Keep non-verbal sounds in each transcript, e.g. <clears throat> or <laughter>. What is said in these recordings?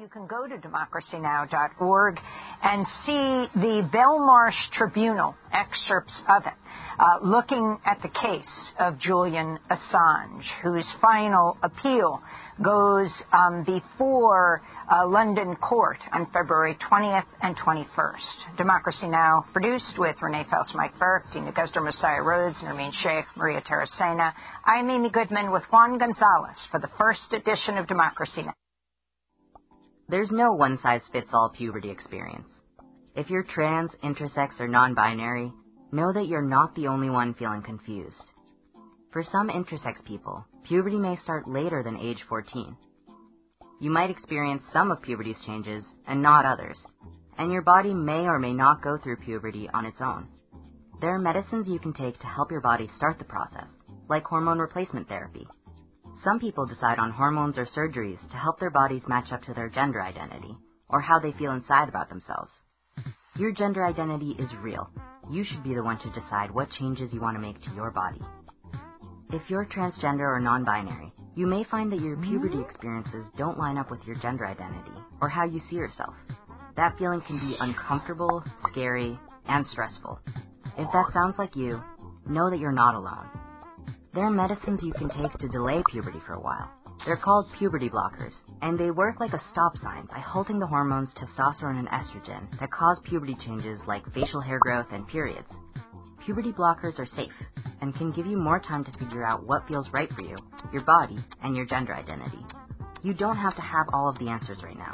You can go to democracynow.org and see the Belmarsh Tribunal excerpts of it, uh, looking at the case of Julian Assange, whose final appeal goes um, before a London court on February 20th and 21st. Democracy Now! produced with Renee Feltz, Mike Burke, Dina Guzder, Messiah Rhodes, Nermeen Sheikh, Maria Taracena. I'm Amy Goodman with Juan Gonzalez for the first edition of Democracy Now! There's no one-size-fits-all puberty experience. If you're trans, intersex, or non-binary, know that you're not the only one feeling confused. For some intersex people, puberty may start later than age 14. You might experience some of puberty's changes and not others, and your body may or may not go through puberty on its own. There are medicines you can take to help your body start the process, like hormone replacement therapy. Some people decide on hormones or surgeries to help their bodies match up to their gender identity, or how they feel inside about themselves. <laughs> Your gender identity is real. You should be the one to decide what changes you want to make to your body. If you're transgender or non-binary, you may find that your puberty hmm? experiences don't line up with your gender identity or how you see yourself. That feeling can be uncomfortable, scary, and stressful. If that sounds like you, know that you're not alone. There are medicines you can take to delay puberty for a while. They're called puberty blockers, and they work like a stop sign by halting the hormones testosterone and estrogen that cause puberty changes like facial hair growth and periods. Puberty blockers are safe and can give you more time to figure out what feels right for you, your body, and your gender identity. You don't have to have all of the answers right now.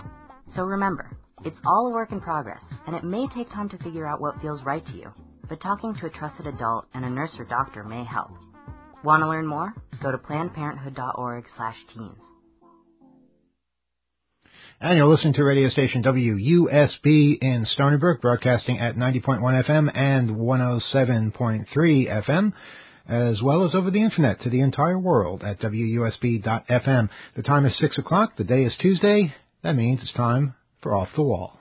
So remember, it's all a work in progress, and it may take time to figure out what feels right to you, but talking to a trusted adult and a nurse or doctor may help. Want to learn more? Go to plannedparenthood.org/teens. And you're listening to radio station WUSB in Stony Brook, broadcasting at 90.1 FM and 107.3 FM, as well as over the internet to the entire world at WUSB.FM. The time is 6 o'clock. The day is Tuesday. That means it's time for Off the Wall.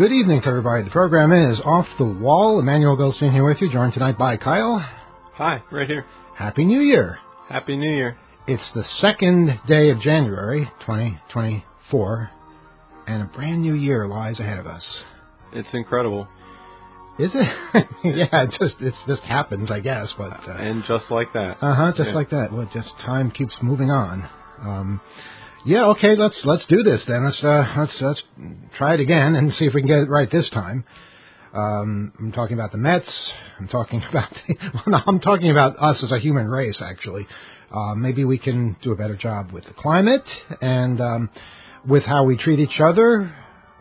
Good evening to everybody. The program is Off the Wall. Emmanuel Goldstein here with you, joined tonight by Kyle. Hi, right here. Happy New Year. Happy New Year. It's the second day of January 2024, and a brand new year lies ahead of us. It's incredible. Is it? <laughs> yeah, it just it just happens, I guess. But uh, and just like that. Uh huh. Just Yeah. like that. Well, just time keeps moving on. Um, yeah. Okay. Let's let's do this then. Let's uh, let's let's try it again and see if we can get it right this time. Um, I'm talking about the Mets. I'm talking <laughs> about well, no, I'm talking about us as a human race. Actually, uh, maybe we can do a better job with the climate and um, with how we treat each other.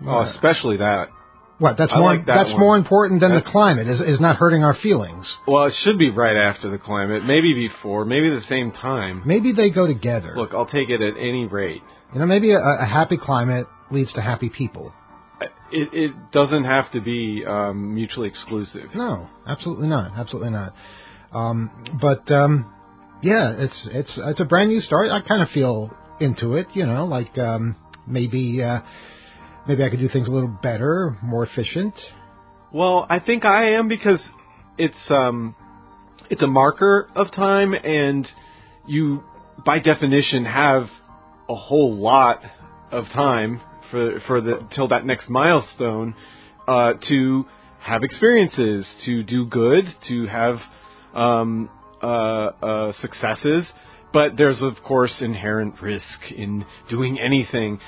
Oh, especially that. What? That's I more. like that that's one. more important than the climate. Is is not hurting our feelings. Well, it should be right after the climate, maybe before, maybe the same time. Maybe they go together. Look, I'll take it at any rate. You know, maybe a, a happy climate leads to happy people. It, it doesn't have to be um, mutually exclusive. No, absolutely not. Absolutely not. Um, but um, yeah, it's it's it's a brand new start. I kind of feel into it. You know, like um, maybe uh, maybe I could do things a little better, more efficient. Well, I think I am because it's um it's a marker of time and you by definition have a whole lot of time for for the till that next milestone uh to have experiences, to do good, to have um uh, uh successes, but there's of course inherent risk in doing anything.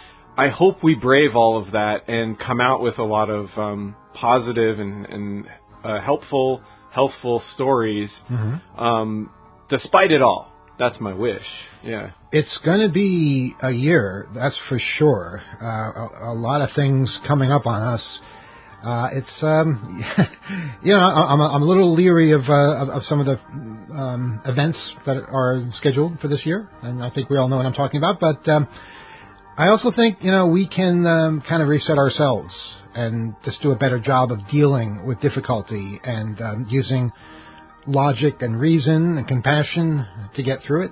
I hope we brave all of that and come out with a lot of um, positive and, and uh, helpful, healthful stories, um, despite it all. That's my wish. Yeah. It's going to be a year, that's for sure. Uh, a, a lot of things coming up on us. Uh, it's, um, <laughs> you know, I- I'm a, I'm a little leery of, uh, of, of some of the um, events that are scheduled for this year, and I think we all know what I'm talking about. But um, I also think, you know, we can um, kind of reset ourselves and just do a better job of dealing with difficulty and um, using logic and reason and compassion to get through it.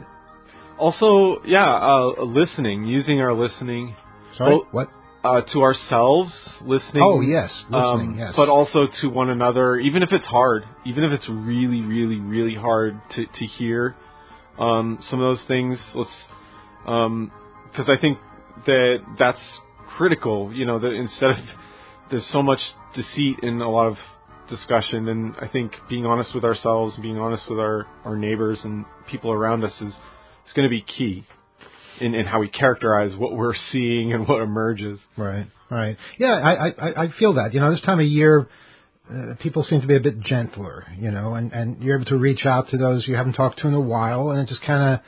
Also, yeah, uh, listening, using our listening Sorry, Well, what? uh, to ourselves, listening. Oh, yes, listening, um, yes. But also to one another, even if it's hard, even if it's really, really, really hard to to hear um, some of those things. Let's, because I think that that's critical. You know, that instead of there's so much deceit in a lot of discussion, and I think being honest with ourselves, being honest with our our neighbors and people around us is is going to be key in, in how we characterize what we're seeing and what emerges. Right, right. Yeah, I, I, I feel that. You know, this time of year, uh, people seem to be a bit gentler, you know, and, and you're able to reach out to those you haven't talked to in a while, and it just kind of,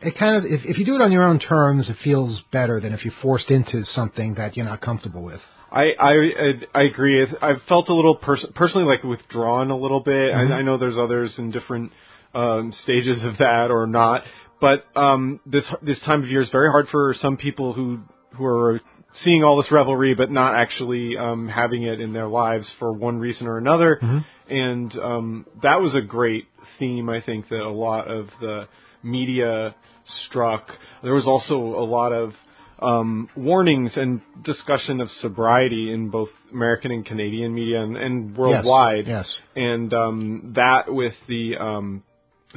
it kind of, if, if you do it on your own terms, it feels better than if you're forced into something that you're not comfortable with. I I I agree. I've felt a little pers- personally like withdrawn a little bit. I, I know there's others in different um, stages of that or not, but um, this this time of year is very hard for some people who who are seeing all this revelry but not actually um, having it in their lives for one reason or another. And um, that was a great theme. I think that a lot of the media struck. There was also a lot of um, warnings and discussion of sobriety in both American and Canadian media and, and worldwide. Yes. And um, that with the um,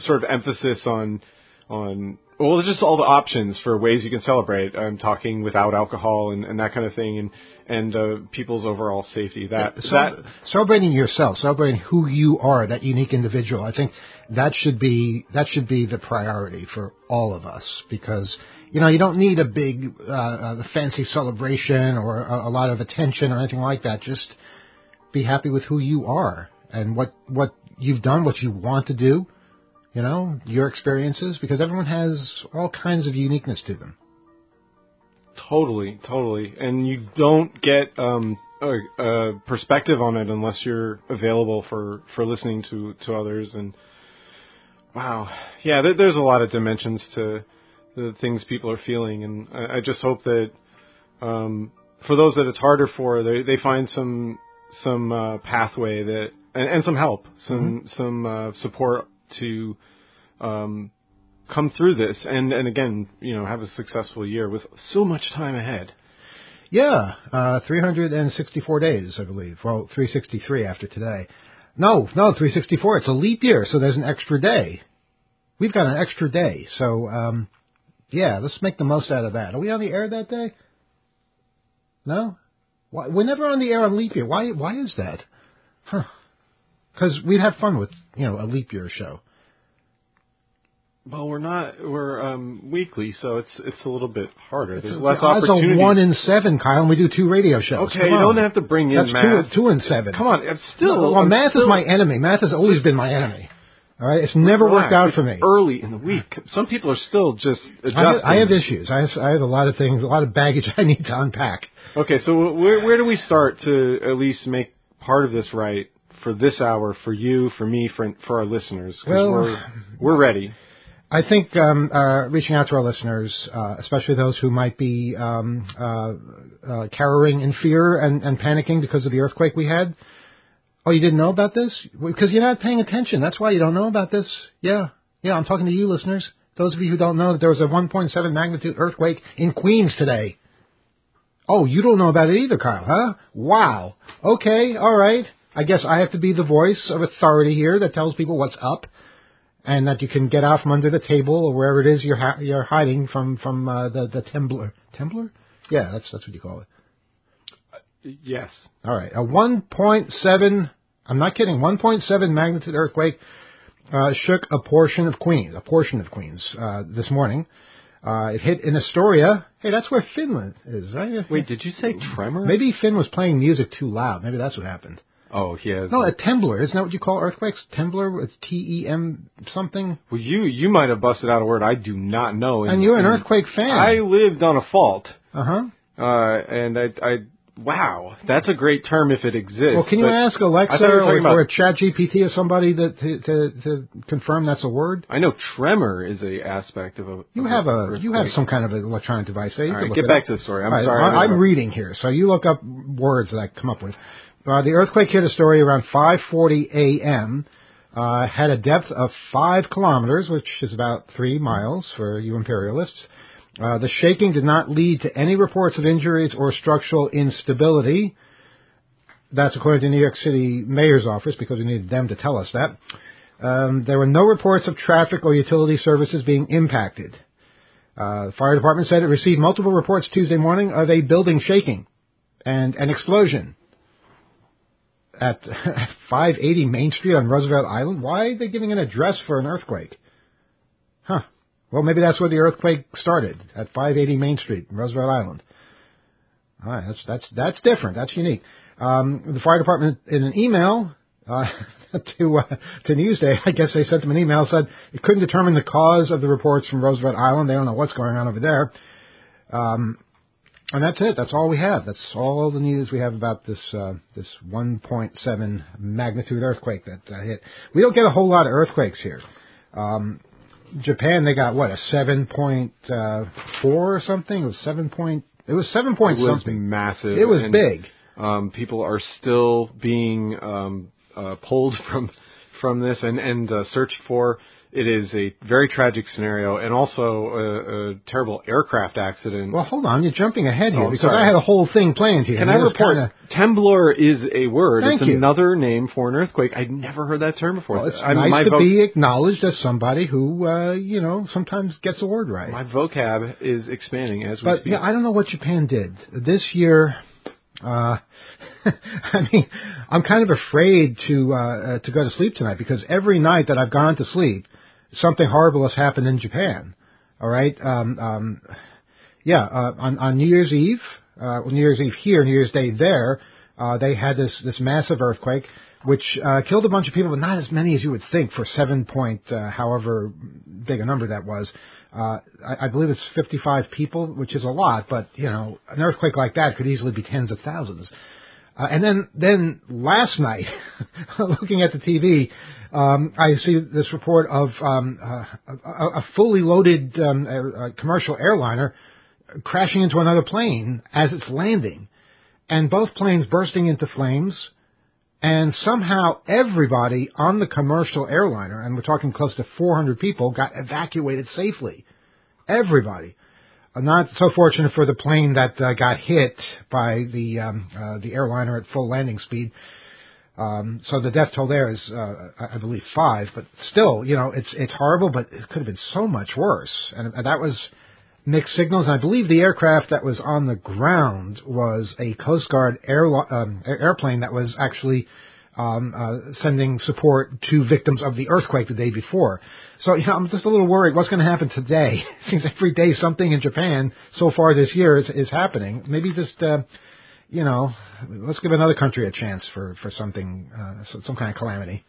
sort of emphasis on on well, it's just all the options for ways you can celebrate. I'm talking without alcohol and, and that kind of thing, and and uh, people's overall safety. That So, that celebrating yourself, celebrating who you are, that unique individual. I think that should be that should be the priority for all of us because you know you don't need a big uh, uh, fancy celebration or a, a lot of attention or anything like that. Just be happy with who you are and what what you've done, what you want to do. You know your experiences because everyone has all kinds of uniqueness to them. Totally, totally. And you don't get um, a, a perspective on it unless you're available for, for listening to, to others. And wow, yeah, there, there's a lot of dimensions to the things people are feeling, and I, I just hope that um, for those that it's harder for, they they find some some uh, pathway that and, and some help, some some uh, support to um, come through this, and and again, you know, have a successful year with so much time ahead. Yeah, uh, 364 days, I believe. Well, 363 after today. No, no, 364. It's a leap year, so there's an extra day. We've got an extra day, so um, yeah, let's make the most out of that. Are we on the air that day? No, why, we're never on the air on leap year. Why? Why is that? Huh? Because we'd have fun with you know a leap year show. Well, we're not. We're um, weekly, so it's it's a little bit harder. There's It's- less the odds opportunity. are one in seven, Kyle, and we do two radio shows. okay, Come you on. don't have to bring in That's math. two, two and seven. Come on, it's still. well, I'm math still- is my enemy. Math has always been my enemy. All right, it's never worked out for me. Early in the week, some people are still just adjusting. I have, I have issues. I have, I have a lot of things, a lot of baggage <laughs> I need to unpack. Okay, so where where do we start to at least make part of this right for this hour for you, for me, for for our listeners? Well- we're we're ready. <laughs> I think um, uh, reaching out to our listeners, uh, especially those who might be um, uh, uh, cowering in fear and, and panicking because of the earthquake we had. Oh, you didn't know about this? Because you're not paying attention. That's why you don't know about this. Yeah, yeah. I'm talking to you, listeners. Those of you who don't know that there was a 1.7 magnitude earthquake in Queens today. Oh, you don't know about it either, Kyle, huh? Wow. Okay, all right. I guess I have to be the voice of authority here that tells people what's up and that you can get out from under the table or wherever it is you're ha- you're hiding from from uh, the the Temblor. Temblor? Yeah, that's that's what you call it. Yes. All right, a 1.7. I'm not kidding. 1.7 magnitude earthquake uh, shook a portion of Queens, a portion of Queens uh, this morning. Uh, it hit in Astoria. Hey, that's where Finland is, right? Wait, did you say tremor? Maybe Finn was playing music too loud. Maybe that's what happened. Oh, yeah. No, a Temblor. Isn't that what you call earthquakes? Temblor? It's T E M something. Well, you you might have busted out a word I do not know. And you're an earthquake fan. I lived on a fault, Uh huh. uh, and I, I wow, that's a great term if it exists. Well, can you ask Alexa thought you were or, about- or a Chat GPT or somebody that to, to to confirm that's a word? I know tremor is a aspect of a. You of have a earthquake. you have some kind of an electronic device there. You All can get back up. to the story. I'm right, sorry. I, I I'm reading here, so you look up words that I come up with. Uh, the earthquake hit Astoria around 5:40 a.m. Uh, had a depth of five kilometers, which is about three miles for you imperialists. Uh, the shaking did not lead to any reports of injuries or structural instability. That's according to New York City Mayor's office because we needed them to tell us that. Um, there were no reports of traffic or utility services being impacted. Uh, the fire department said it received multiple reports Tuesday morning of a building shaking and an explosion at <laughs> 580 Main Street on Roosevelt Island. Why are they giving an address for an earthquake? Huh. Well, maybe that's where the earthquake started at 580 Main Street, Roosevelt Island. All right, that's that's that's different. That's unique. Um, the fire department, in an email uh, <laughs> to uh, to Newsday, I guess they sent them an email said it couldn't determine the cause of the reports from Roosevelt Island. They don't know what's going on over there. Um, and that's it. That's all we have. That's all the news we have about this uh, this 1.7 magnitude earthquake that uh, hit. We don't get a whole lot of earthquakes here. Um, Japan, they got what a 7.4 or something. It was seven point. It was seven point It was something. massive. It was and, big. Um, people are still being um, uh, pulled <laughs> from from this and and uh, searched for. It is a very tragic scenario, and also a, a terrible aircraft accident. Well, hold on. You're jumping ahead here Oh, because sorry. I had a whole thing planned here. Can I report? kinda- Temblor is a word. Thank it's you. another name for an earthquake. I'd never heard that term before. well, it's I- nice to be acknowledged as somebody who, uh, you know, sometimes gets a word right. My vocab is expanding as we But speak. yeah, I don't know what Japan did this year. Uh, <laughs> I mean, I'm kind of afraid to uh, uh, to go to sleep tonight because every night that I've gone to sleep, something horrible has happened in Japan. All right, um, um, yeah, uh, on on New Year's Eve, uh, New Year's Eve here, New Year's Day there, uh, they had this this massive earthquake which uh, killed a bunch of people, but not as many as you would think for seven point, uh, however big a number that was. Uh, I, I believe it's 55 people, which is a lot, but you know, an earthquake like that could easily be tens of thousands. Uh, and then, then last night, <laughs> looking at the TV, um, I see this report of um, uh, a, a fully loaded um, a, a commercial airliner crashing into another plane as it's landing, and both planes bursting into flames. And somehow everybody on the commercial airliner, and we're talking close to 400 people, got evacuated safely. Everybody. Uh, not so fortunate for the plane that uh, got hit by the um, uh, the airliner at full landing speed. Um, so the death toll there is, uh, I believe, five. But still, you know, it's it's horrible. But it could have been so much worse. And, and that was mixed signals. And I believe the aircraft that was on the ground was a Coast Guard air, um, airplane that was actually um, uh, sending support to victims of the earthquake the day before. So, you know, I'm just a little worried what's going to happen today. It <laughs> seems every day something in Japan so far this year is, is happening. Maybe just, uh, you know, let's give another country a chance for, for something, uh, some kind of calamity.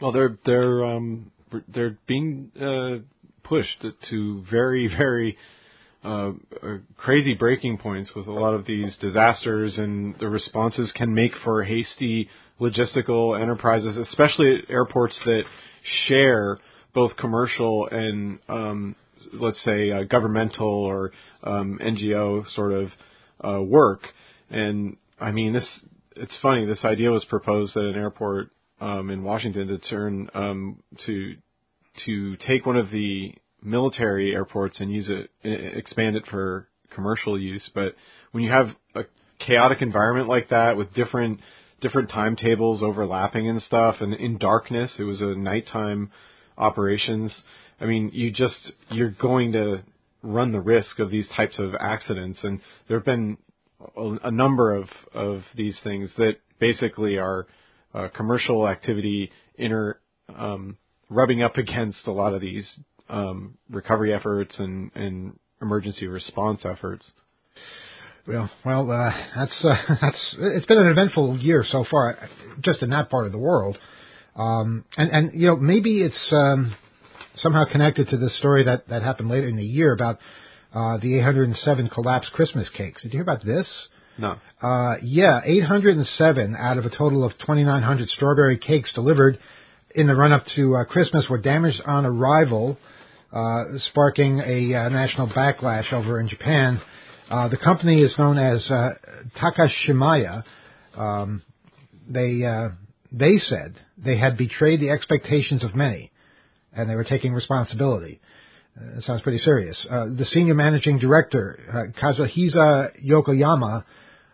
Well, they're, they're, um, they're being, uh, pushed to very, very, uh, uh, crazy breaking points with a lot of these disasters, and the responses can make for hasty logistical enterprises, especially airports that share both commercial and, um, let's say, uh, governmental or um, NGO sort of uh, work. And I mean, this it's funny. This idea was proposed at an airport um, in Washington to turn um, to to take one of the military airports and use it, expand it for commercial use. But when you have a chaotic environment like that with different different timetables overlapping and stuff, and in darkness. It was a nighttime operations. I mean, you just you're going to run the risk of these types of accidents, and there have been a, a number of of these things that basically are uh, commercial activity inter um, rubbing up <laughs> against a lot of these um, recovery efforts and and emergency response efforts. Well, well, uh, that's uh, <laughs> that's it's been an eventful year so far, just in that part of the world, um, and and you know maybe it's um, somehow connected to the story that that happened later in the year about uh, the 807 collapsed Christmas cakes. Did you hear about this? No. Uh, yeah, 807 out of a total of 2,900 strawberry cakes delivered in the run-up to uh, Christmas were damaged on arrival, uh, sparking a uh, national backlash over in Japan. Uh, the company is known as uh, Takashimaya. Um, they uh, they said they had betrayed the expectations of many, and they were taking responsibility. Uh, it sounds pretty serious. Uh, the senior managing director, uh, Kazuhisa Yokoyama,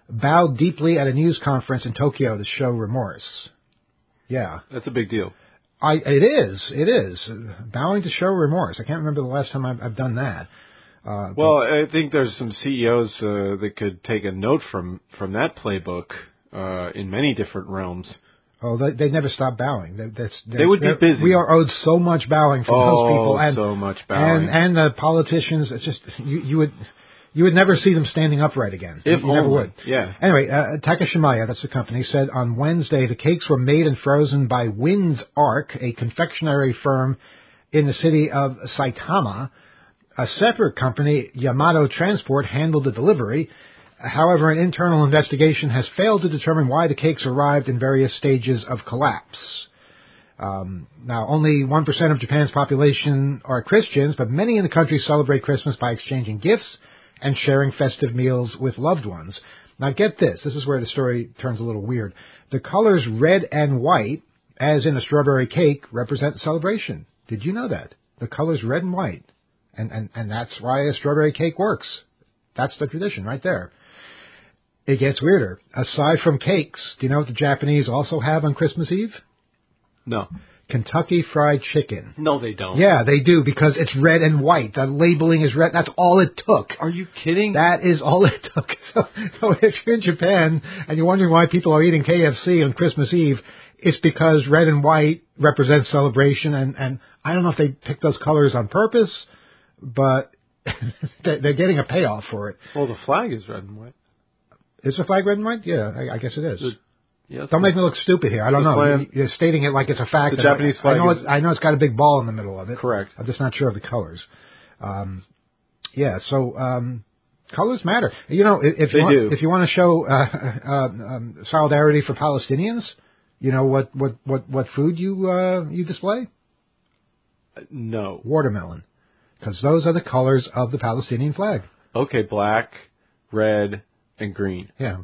bowed deeply at a news conference in Tokyo to show remorse. Yeah, that's a big deal. I, it is. It is bowing to show remorse. I can't remember the last time I've, I've done that. Uh, well, I think there's some CEOs uh, that could take a note from from that playbook uh, in many different realms. Oh, they, they never stop bowing. They, that's, they would be busy. We are owed so much bowing from oh, those people, and so much bowing, and and the politicians. It's just you, you would you would never see them standing upright again. If you, you never would. Yeah. Anyway, uh, Takashimaya, that's the company, said on Wednesday the cakes were made and frozen by Wind's Ark, a confectionery firm in the city of Saitama. A separate company, Yamato Transport, handled the delivery. However, an internal investigation has failed to determine why the cakes arrived in various stages of collapse. Um, now, only 1% of Japan's population are Christians, but many in the country celebrate Christmas by exchanging gifts and sharing festive meals with loved ones. Now, get this. This is where the story turns a little weird. The colors red and white, as in a strawberry cake, represent celebration. Did you know that? The colors red and white. And, and, and that's why a strawberry cake works. That's the tradition right there. It gets weirder. Aside from cakes, do you know what the Japanese also have on Christmas Eve? No. Kentucky Fried Chicken. No, they don't. Yeah, they do because it's red and white. The labeling is red. That's all it took. Are you kidding? That is all it took. <laughs> So, so if you're in Japan and you're wondering why people are eating KFC on Christmas Eve, it's because red and white represent celebration. And, and I don't know if they picked those colors on purpose but <laughs> they're getting a payoff for it. Well, the flag is red and white. Is the flag red and white? Yeah, I, I guess it is. The, yes, don't make me look stupid here. I don't know. Plan, you're stating it like it's a fact. The Japanese flag. I know, is, I know it's got a big ball in the middle of it. Correct. I'm just not sure of the colors. Um, yeah, so um, colors matter. You know, if, you want, do. if you want to show uh, uh, <laughs> um, solidarity for Palestinians, you know what what what what food you uh, you display? No. Watermelon because those are the colors of the Palestinian flag. Okay, black, red, and green. Yeah,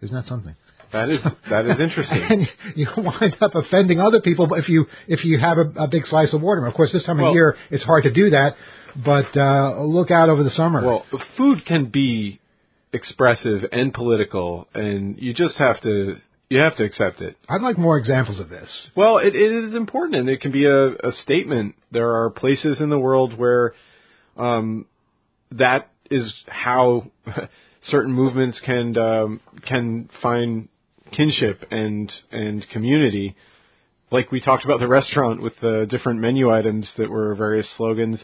isn't that something? That is that is interesting. <laughs> and you wind up offending other people but if you if you have a, a big slice of watermelon. Of course, this time Well- of year it's hard to do that, but uh, look out over the summer. Well, food can be expressive and political, and you just have to you have to accept it. I'd like more examples of this. Well, it, it is important, and it can be a, a statement. There are places in the world where um, that is how <laughs> certain movements can um, can find kinship and and community. Like we talked about the restaurant with the different menu items that were various slogans,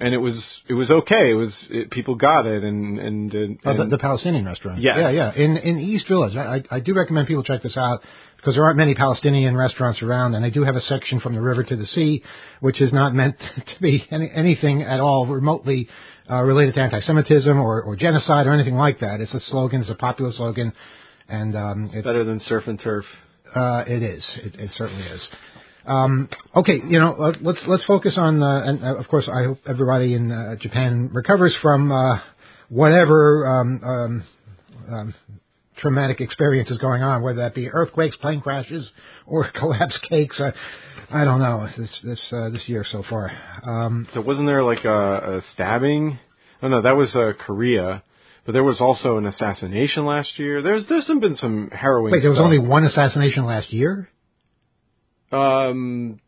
and it was it was okay. It was it, people got it, and and, and, Oh, the, the Palestinian restaurant. Yeah, Yeah, yeah. In in East Village, I, I I do recommend people check this out because there aren't many Palestinian restaurants around, and they do have a section from the river to the sea, which is not meant <laughs> to be any, anything at all remotely uh, related to anti-Semitism or, or genocide or anything like that. It's a slogan. It's a popular slogan, and um, it, better than surf and turf. uh, it is. It, it certainly is. Um, okay, you know, uh, let's let's focus on, uh, and uh, of course, I hope everybody in uh, Japan recovers from uh, whatever um, um, um, traumatic experience is going on, whether that be earthquakes, plane crashes, or <laughs> collapsed cakes. Uh, I don't know this this uh, this year so far. Um, So wasn't there like a, a stabbing? Oh no, that was uh, Korea. But there was also an assassination last year. There's there's been some harrowing. wait, there was stuff. only one assassination last year. Um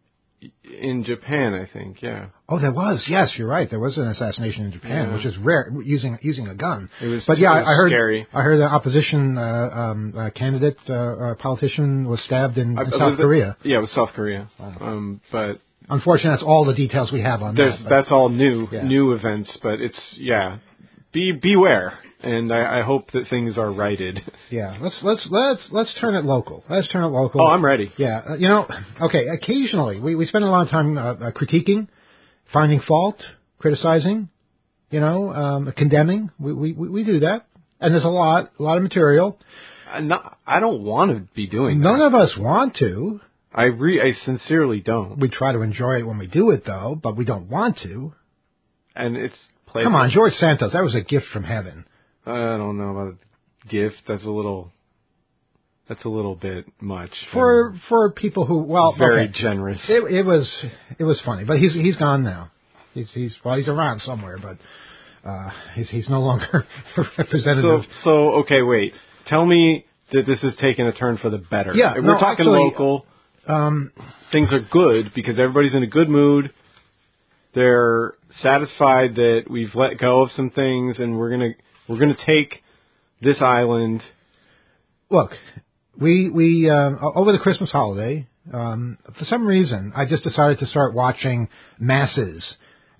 in Japan, I think. Yeah, Oh, there was. Yes, you're right. There was an assassination in Japan, Yeah. which is rare, using using a gun. it was. But yeah, I, was I heard scary. I heard the opposition uh, um, uh, candidate, uh, uh, politician, was stabbed in, I- in I South it- Korea. Yeah, it was South Korea. Um, but Unfortunately, that's all the details we have on there's that. but- that's all new Yeah. new events. But it's yeah, be beware, and I, I hope that things are righted. <laughs> yeah, let's let's let's let's turn it local. Let's turn it local. Oh, I'm ready. Yeah, uh, you know, okay. Occasionally, we we spend a lot of time uh, uh, critiquing, finding fault, criticizing, you know, um, condemning. We, we we do that, and there's a lot a lot of material. I'm not, I don't want to be doing None that. of us want to. I re I sincerely don't. We try to enjoy it when we do it, though, but we don't want to. And it's played. Come on, George Santos, that was a gift from heaven. I don't know about gift. That's a little. That's a little bit much. For for people who, well, very okay. generous. It, it was it was funny, but he's he's gone now. He's he's well, he's around somewhere, but uh, he's he's no longer <laughs> a So representative. so okay, wait. Tell me that this is taking a turn for the better. Yeah, If we're talking actually- local. um, Things are good because everybody's in a good mood. They're satisfied that we've let go of some things, and we're gonna we're gonna take this island. look, we we um, over the Christmas holiday, um, for some reason, I just decided to start watching masses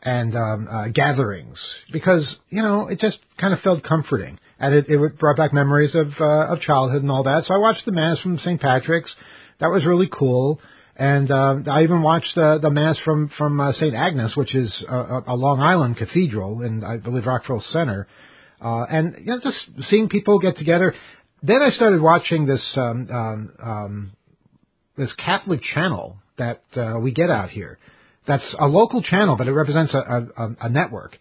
and um, uh, gatherings because you know it just kind of felt comforting and it, it brought back memories of uh, of childhood and all that. So I watched the mass from St. Patrick's. That was really cool. And um, I even watched the the mass from from uh, St. Agnes, which is a a Long Island cathedral in I believe Rockville Centre. Uh, and you know, just seeing people get together. Then I started watching this um, um, um, this Catholic channel that uh, we get out here. That's a local channel, but it represents a, a, a network.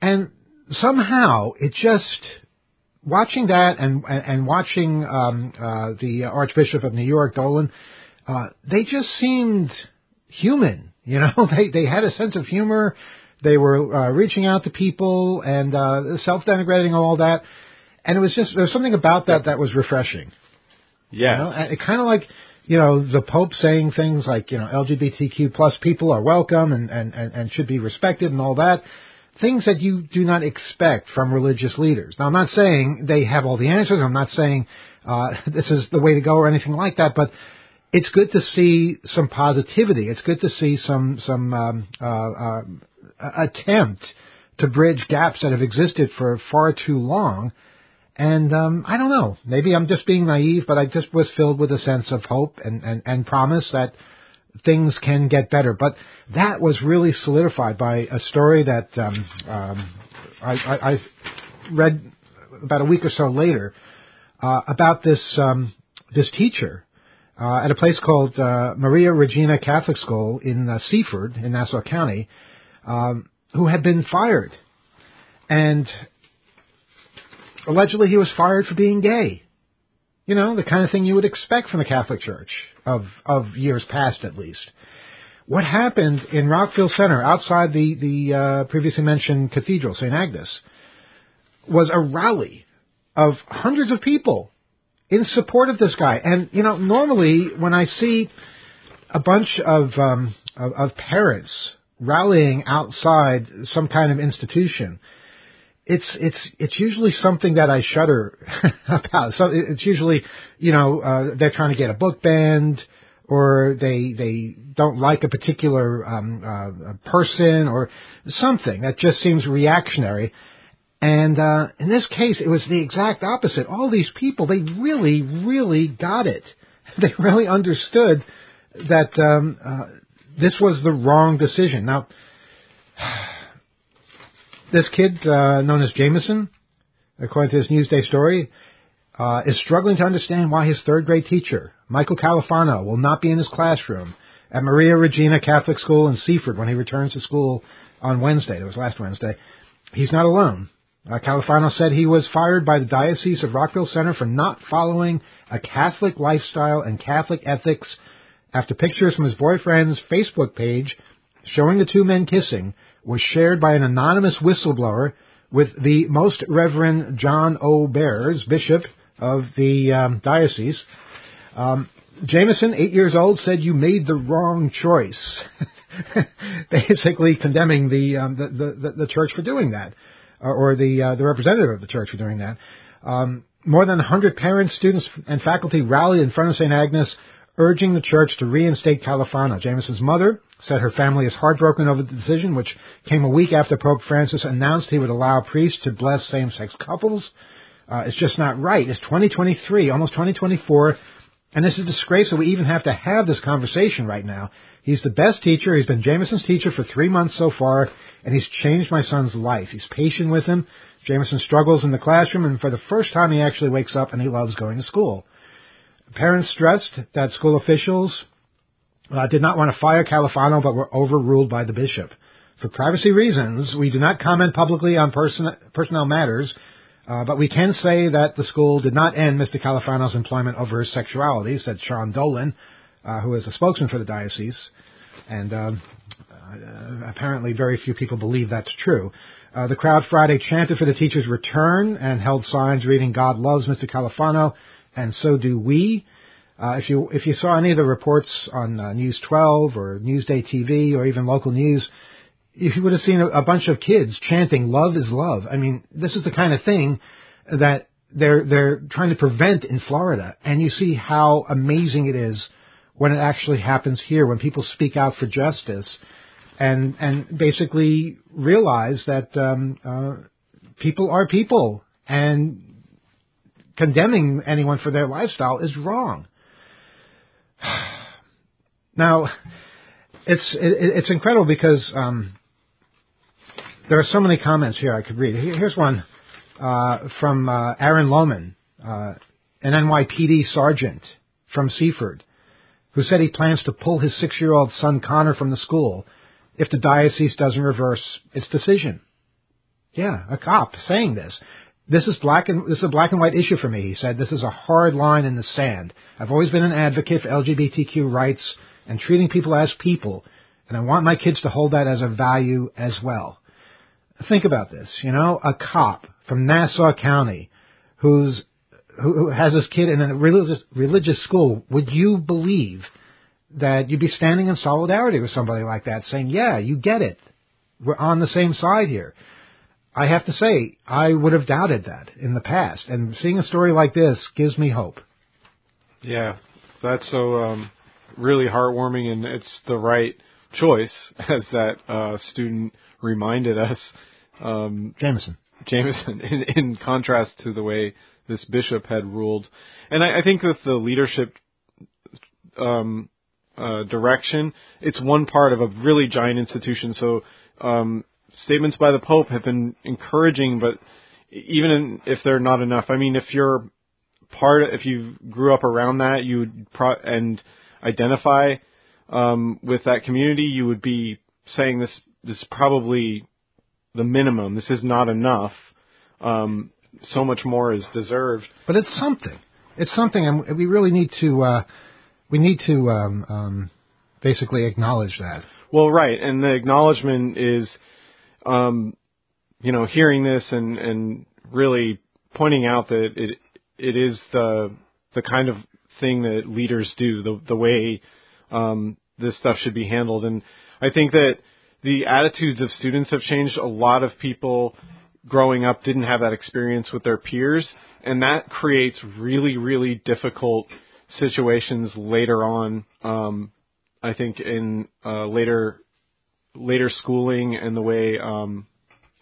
And somehow it just watching that and and, watching um, uh, the Archbishop of New York, Dolan, uh, they just seemed human. You know, <laughs> they they had a sense of humor. They were uh, reaching out to people and uh, self-denigrating all that. And it was just there was something about that that was refreshing. Yeah. You know, and it kind of like you know the Pope saying things like you know LGBTQ plus people are welcome and, and and and should be respected and all that. Things that you do not expect from religious leaders. Now, I'm not saying they have all the answers. I'm not saying uh, <laughs> this is the way to go or anything like that. But it's good to see some positivity. It's good to see some some um, uh, uh, attempt to bridge gaps that have existed for far too long. And um, I don't know. Maybe I'm just being naive, but I just was filled with a sense of hope and, and, and promise that things can get better. But that was really solidified by a story that um, um, I, I, I read about a week or so later uh, about this um, this teacher uh, at a place called uh, Maria Regina Catholic School in uh, Seaford in Nassau County, um, who had been fired, and allegedly he was fired for being gay. You know, the kind of thing you would expect from the Catholic Church of of years past, at least. What happened in Rockville Centre, outside the the uh, previously mentioned cathedral, St. Agnes, was a rally of hundreds of people in support of this guy. And you know, normally when I see a bunch of um, of, of parents rallying outside some kind of institution, it's it's it's usually something that I shudder <laughs> about. So it's usually you know uh, they're trying to get a book banned, or they they don't like a particular um, uh, person, or something that just seems reactionary. And uh, in this case, it was the exact opposite. All these people, they really, really got it. <laughs> They really understood that um, uh, this was the wrong decision. Now, <sighs> this kid, uh, known as Jameson, according to this Newsday story, uh, is struggling to understand why his third grade teacher, Michael Califano, will not be in his classroom at Maria Regina Catholic School in Seaford when he returns to school on Wednesday. It was last Wednesday. He's not alone. Uh, Califano said he was fired by the Diocese of Rockville Centre for not following a Catholic lifestyle and Catholic ethics after pictures from his boyfriend's Facebook page showing the two men kissing was shared by an anonymous whistleblower with the Most Reverend John O. Barres, Bishop of the um, diocese. Um, Jameson, eight years old, said you made the wrong choice, <laughs> basically condemning the, um, the, the, the church for doing that, or the uh, the representative of the church for doing that. Um, more than 100 parents, students, and faculty rallied in front of St. Agnes, urging the church to reinstate Califano. Jameson's mother said her family is heartbroken over the decision, which came a week after Pope Francis announced he would allow priests to bless same-sex couples. Uh, it's just not right. It's 2023, almost 2024, and it's a disgrace that we even have to have this conversation right now. He's the best teacher. He's been Jameson's teacher for three months so far, and he's changed my son's life. He's patient with him. Jameson struggles in the classroom, and for the first time, he actually wakes up and he loves going to school. Parents stressed that school officials uh, did not want to fire Califano, but were overruled by the bishop. For privacy reasons, we do not comment publicly on person- personnel matters, uh, but we can say that the school did not end Mr. Califano's employment over his sexuality, said Sean Dolan, uh, who is a spokesman for the diocese. And um, uh, apparently, very few people believe that's true. Uh, the crowd Friday chanted for the teacher's return and held signs reading "God loves Mr. Califano, and so do we." Uh, if you if you saw any of the reports on uh, News 12 or Newsday TV or even local news, you would have seen a, a bunch of kids chanting "Love is love." I mean, this is the kind of thing that they're they're trying to prevent in Florida, and you see how amazing it is when it actually happens here when people speak out for justice and and basically realize that um, uh, people are people and condemning anyone for their lifestyle is wrong. <sighs> Now, it's it, it's incredible because um, there are so many comments here I could read. Here's one uh, from uh, Aaron Lohman, uh, an NYPD sergeant from Seaford, who said he plans to pull his six-year-old son Connor from the school if the diocese doesn't reverse its decision. Yeah, a cop saying this. This is black and this is a black and white issue for me. He said this is a hard line in the sand. I've always been an advocate for LGBTQ rights and treating people as people, and I want my kids to hold that as a value as well. Think about this. You know, a cop from Nassau County who's who has this kid in a religious religious school. Would you believe that you'd be standing in solidarity with somebody like that, saying, "Yeah, you get it. We're on the same side here." I have to say, I would have doubted that in the past, and seeing a story like this gives me hope. Yeah, that's so um, really heartwarming, and it's the right choice, <laughs> as that uh, student reminded us. Um, Jameson. Jameson, <laughs> in, in contrast to the way this bishop had ruled, and I, I think that the leadership um, uh, direction, it's one part of a really giant institution. So um, statements by the Pope have been encouraging, but even if they're not enough, I mean, if you're part, if you grew up around that, you would pro- and identify um, with that community, you would be saying this. This is probably the minimum. This is not enough. Um, so much more is deserved. But it's something. it's something, and we really need to uh, we need to um, um, basically acknowledge that. Well, right, and the acknowledgement is, um, you know, hearing this and and really pointing out that it it is the the kind of thing that leaders do, the the way um, this stuff should be handled, and I think that the attitudes of students have changed. A lot of people growing up didn't have that experience with their peers, and that creates really really difficult situations later on. Um, I think in uh, later later schooling and the way um,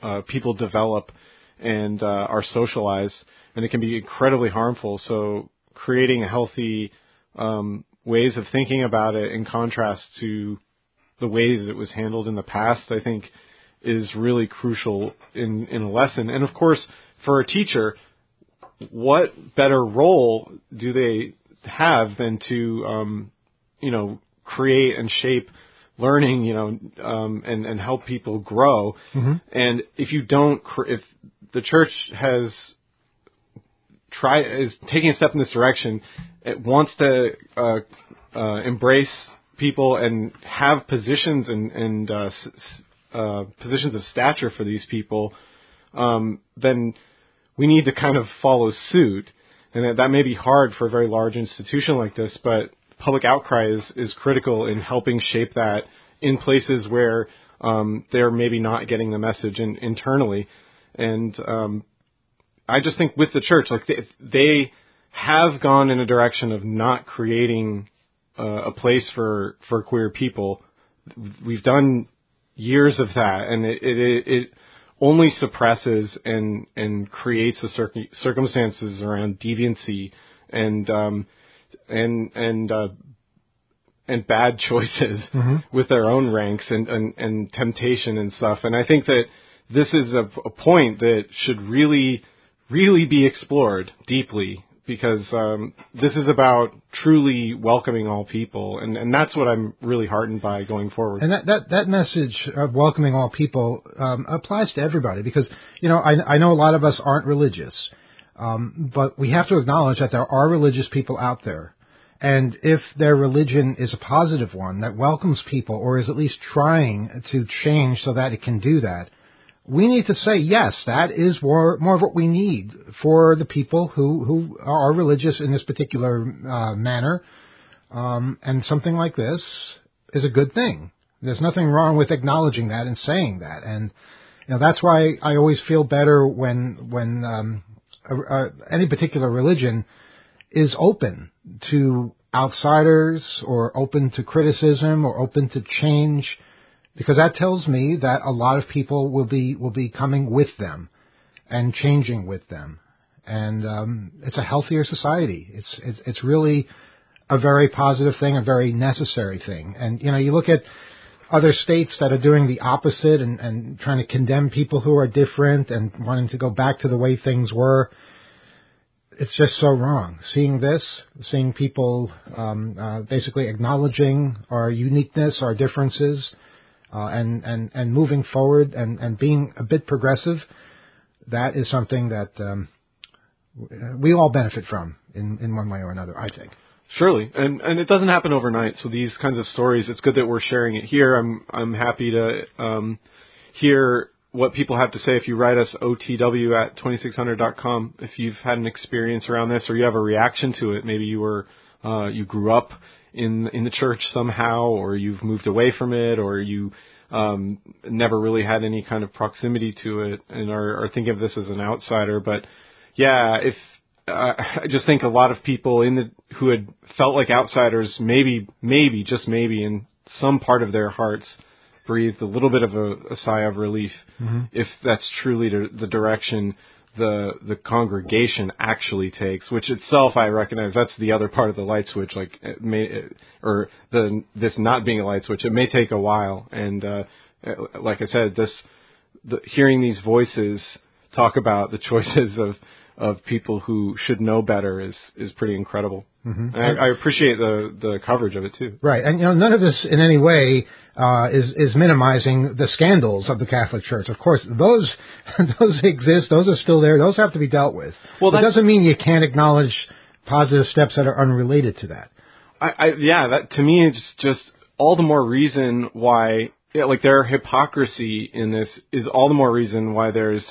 uh, people develop and uh, are socialized, and it can be incredibly harmful. So creating healthy um, ways of thinking about it in contrast to the ways it was handled in the past, I think, is really crucial in in a lesson. And of course, for a teacher, what better role do they have than to um, you know create and shape learning, you know, um, and and help people grow. Mm-hmm. And if you don't, if the church has try is taking a step in this direction, it wants to uh, uh, embrace people and have positions and and uh, uh, positions of stature for these people, um, then we need to kind of follow suit. And that, that may be hard for a very large institution like this, but public outcry is, is critical in helping shape that in places where um, they're maybe not getting the message in, internally. And um, I just think with the church, like they, they have gone in a direction of not creating uh, a place for for queer people. We've done years of that, and it it, it only suppresses and and creates the cir- circumstances around deviancy and um, and and uh, and bad <laughs> choices mm-hmm. with their own ranks and, and and temptation and stuff. And I think that this is a, a point that should really really be explored deeply because um, this is about truly welcoming all people, and, and that's what I'm really heartened by going forward. And that that, that message of welcoming all people um, applies to everybody because you know I, I know a lot of us aren't religious, um, but we have to acknowledge that there are religious people out there, and if their religion is a positive one that welcomes people or is at least trying to change so that it can do that, we need to say yes, that is more more of what we need for the people who who are religious in this particular uh, manner, um, and something like this is a good thing. There's nothing wrong with acknowledging that and saying that, and you know that's why I always feel better when when um, a, any particular religion is open to outsiders or open to criticism or open to change because that tells me that a lot of people will be will be coming with them and changing with them, and um, it's a healthier society. It's, it's it's really a very positive thing, a very necessary thing. And you know, you look at other states that are doing the opposite and, and trying to condemn people who are different and wanting to go back to the way things were. It's just so wrong. Seeing this, seeing people um, uh, basically acknowledging our uniqueness, our differences, uh, and, and, and moving forward and, and being a bit progressive, that is something that um, we all benefit from in, in one way or another, I think. Surely, and and it doesn't happen overnight. So these kinds of stories, it's good that we're sharing it here. I'm I'm happy to um, hear what people have to say. If you write us otw at 2600.com, if you've had an experience around this or you have a reaction to it, maybe you were uh, you grew up in in the church somehow, or you've moved away from it, or you um, never really had any kind of proximity to it, and are, are thinking of this as an outsider. But yeah, if I just think a lot of people in the who had felt like outsiders, maybe, maybe, just maybe, in some part of their hearts, breathed a little bit of a, a sigh of relief, mm-hmm. if that's truly the direction the the congregation actually takes, which itself I recognize that's the other part of the light switch. Like it may or the this not being a light switch, it may take a while. And uh, like I said, this the, hearing these voices talk about the <laughs> choices of of people who should know better is is pretty incredible. Mm-hmm. I, I, appreciate the the coverage of it too. Right, and you know none of this in any way uh, is is minimizing the scandals of the Catholic Church. Of course, those <laughs> those exist; those are still there. Those have to be dealt with. Well, that doesn't mean you can't acknowledge positive steps that are unrelated to that. I, I yeah, that to me it's just all the more reason why yeah, like their hypocrisy in this is all the more reason why there's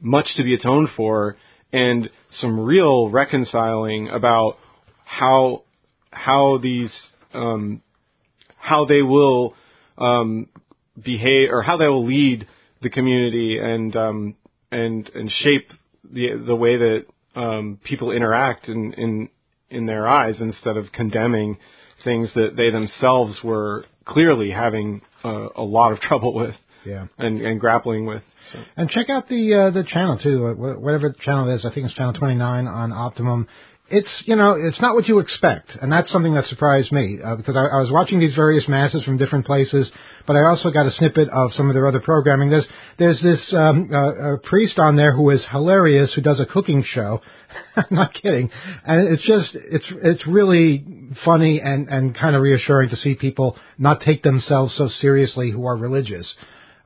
much to be atoned for and some real reconciling about how how these um, how they will um, behave or how they will lead the community and um, and and shape the the way that um, people interact in, in in their eyes instead of condemning things that they themselves were clearly having uh, a lot of <laughs> trouble with. Yeah. And, and grappling with. So. And check out the uh, the channel too, whatever the channel is. I think it's channel 29 on Optimum it's you know it's not what you expect, and that's something that surprised me uh, because I, I was watching these various masses from different places, but I also got a snippet of some of their other programming. There's there's this um, uh, priest on there who is hilarious, who does a cooking show. <laughs> I'm not kidding, and it's just it's it's really funny and and kind of reassuring to see people not take themselves so seriously who are religious.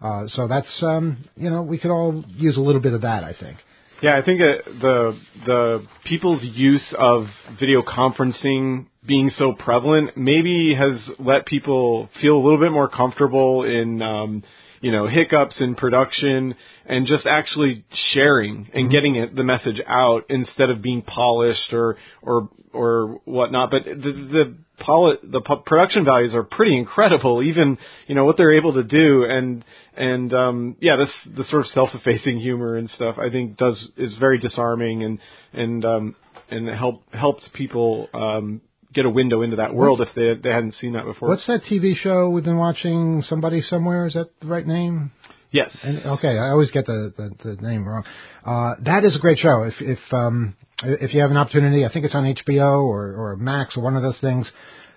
Uh, so that's um, you know we could all use a little bit of that, I think. Yeah, I think uh, the the people's use of video conferencing being so prevalent maybe has let people feel a little bit more comfortable in um, you know hiccups in production and just actually sharing and mm-hmm. getting it, the message out instead of being polished or or or whatnot. But the the poli- the p- production values are pretty incredible. Even you know what they're able to do, and and um, yeah, this the sort of self-effacing humor and stuff I think does is very disarming and and um, and help helps people um, get a window into that world if they they hadn't seen that before. What's that TV show we've been watching? Somebody somewhere is that the right name? Yes. And, okay, I always get the, the, the name wrong. Uh, that is a great show. If if um, if you have an opportunity, I think it's on HBO or or Max or one of those things.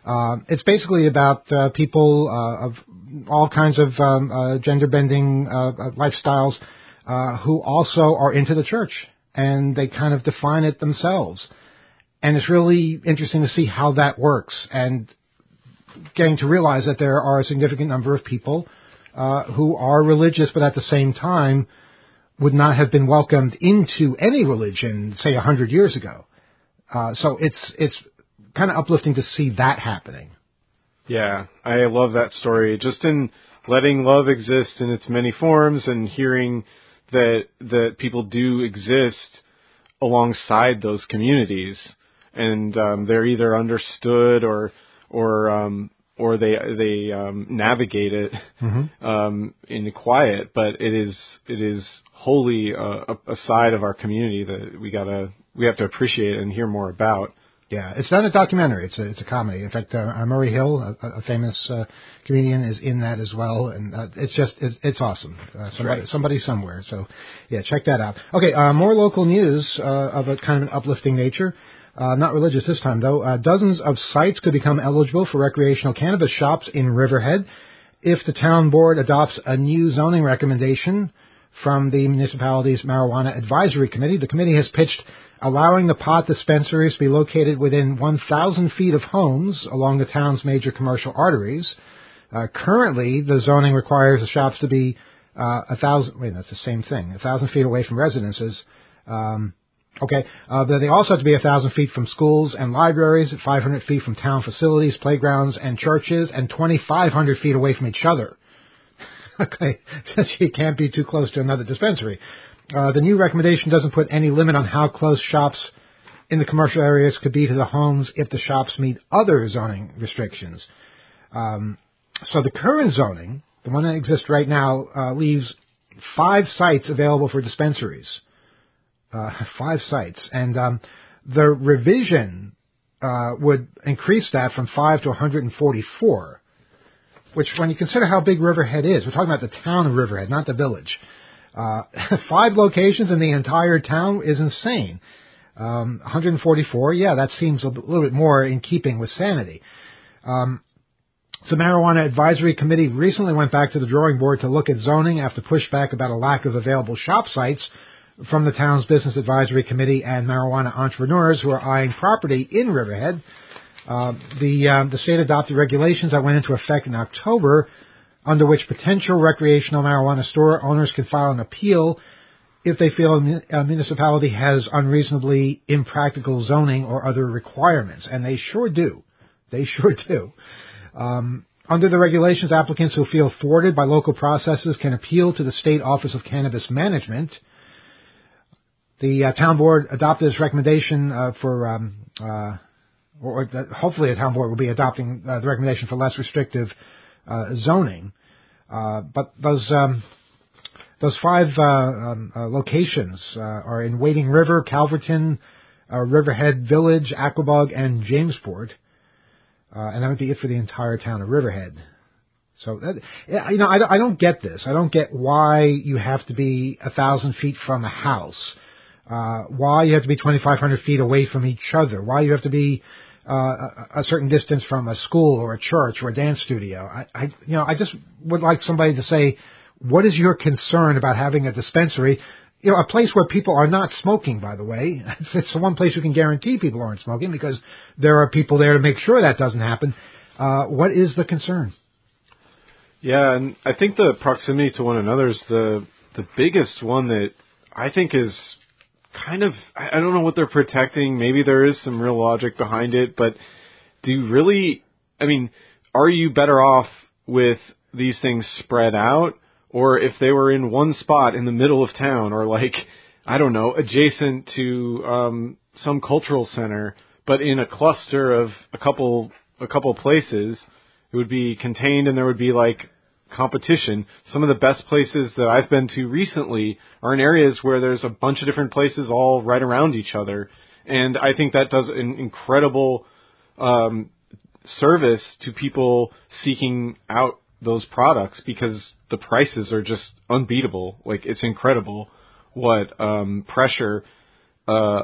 Uh, it's basically about uh, people uh, of all kinds of um, uh, gender bending uh, uh, lifestyles uh, who also are into the church, and they kind of define it themselves. And it's really interesting to see how that works, and getting to realize that there are a significant number of people uh, who are religious, but at the same time would not have been welcomed into any religion, say, a hundred years ago. Uh, so it's it's kind of uplifting to see that happening. Yeah, I love that story. Just in letting love exist in its many forms and hearing that that people do exist alongside those communities, and um, they're either understood or or um, or they they um, navigate it mm-hmm. um, in the quiet. But it is it is wholly a, a side of our community that we gotta we have to appreciate and hear more about. Yeah, it's not a documentary. It's a it's a comedy. In fact, uh, Murray Hill, a, a famous uh, comedian, is in that as well, and uh, it's just it's, it's awesome. Uh, somebody right. somebody somewhere. So, yeah, check that out. Okay, uh, more local news uh, of a kind of an uplifting nature. Uh, not religious this time though. Uh, dozens of sites could become eligible for recreational cannabis shops in Riverhead if the town board adopts a new zoning recommendation from the municipality's marijuana advisory committee. The committee has pitched allowing the pot dispensaries to be located within 1,000 feet of homes along the town's major commercial arteries. Uh, currently, the zoning requires the shops to be uh, a thousand. Wait, that's the same thing. A thousand feet away from residences. Um, okay, uh, they also have to be a thousand feet from schools and libraries, 500 feet from town facilities, playgrounds, and churches, and 2,500 feet away from each other. <laughs> okay, <laughs> since you can't be too close to another dispensary. Uh, the new recommendation doesn't put any limit on how close shops in the commercial areas could be to the homes if the shops meet other zoning restrictions. Um, so the current zoning, the one that exists right now, uh, leaves five sites available for dispensaries. Uh, five sites, and um, the revision uh, would increase that from five to 144. Which, when you consider how big Riverhead is, we're talking about the town of Riverhead, not the village. Uh, <laughs> five locations in the entire town is insane. Um, 144, yeah, that seems a little bit more in keeping with sanity. Um, the Marijuana Advisory Committee recently went back to the drawing board to look at zoning after pushback about a lack of available shop sites from the town's Business Advisory Committee and marijuana entrepreneurs who are eyeing property in Riverhead. Uh, the um, the state adopted regulations that went into effect in October under which potential recreational marijuana store owners can file an appeal if they feel a municipality has unreasonably impractical zoning or other requirements, and they sure do. They <laughs> sure do. Um, under the regulations, applicants who feel thwarted by local processes can appeal to the State Office of Cannabis Management. The uh, town board adopted this recommendation uh, for, um, uh, or, or hopefully, the town board will be adopting uh, the recommendation for less restrictive uh, zoning. Uh, but those um, those five um, locations are in Wading River, Calverton, Riverhead Village, Aquebogue, and Jamesport. Uh, and that would be it for the entire town of Riverhead. So, that, you know, I, I don't get this. I don't get why you have to be a thousand feet from a house, uh, why you have to be 2,500 feet away from each other, why you have to be uh, a, certain distance from a school or a church or a dance studio. I, I, you know, I just would like somebody to say, what is your concern about having a dispensary you know, a place where people are not smoking, by the way. <laughs> It's the one place you can guarantee people aren't smoking because there are people there to make sure that doesn't happen. Uh, what is the concern? Yeah, and I think the proximity to one another is the the biggest one that I think is kind of I don't know what they're protecting. Maybe there is some real logic behind it, but do you really I mean, are you better off with these things spread out or if they were in one spot in the middle of town or like I don't know, adjacent to um some cultural center, but in a cluster of a couple a couple places, it would be contained and there would be like competition. Some of the best places that I've been to recently are in areas where there's a bunch of different places all right around each other. And I think that does an incredible um, service to people seeking out those products because the prices are just unbeatable. Like it's incredible what um, pressure uh,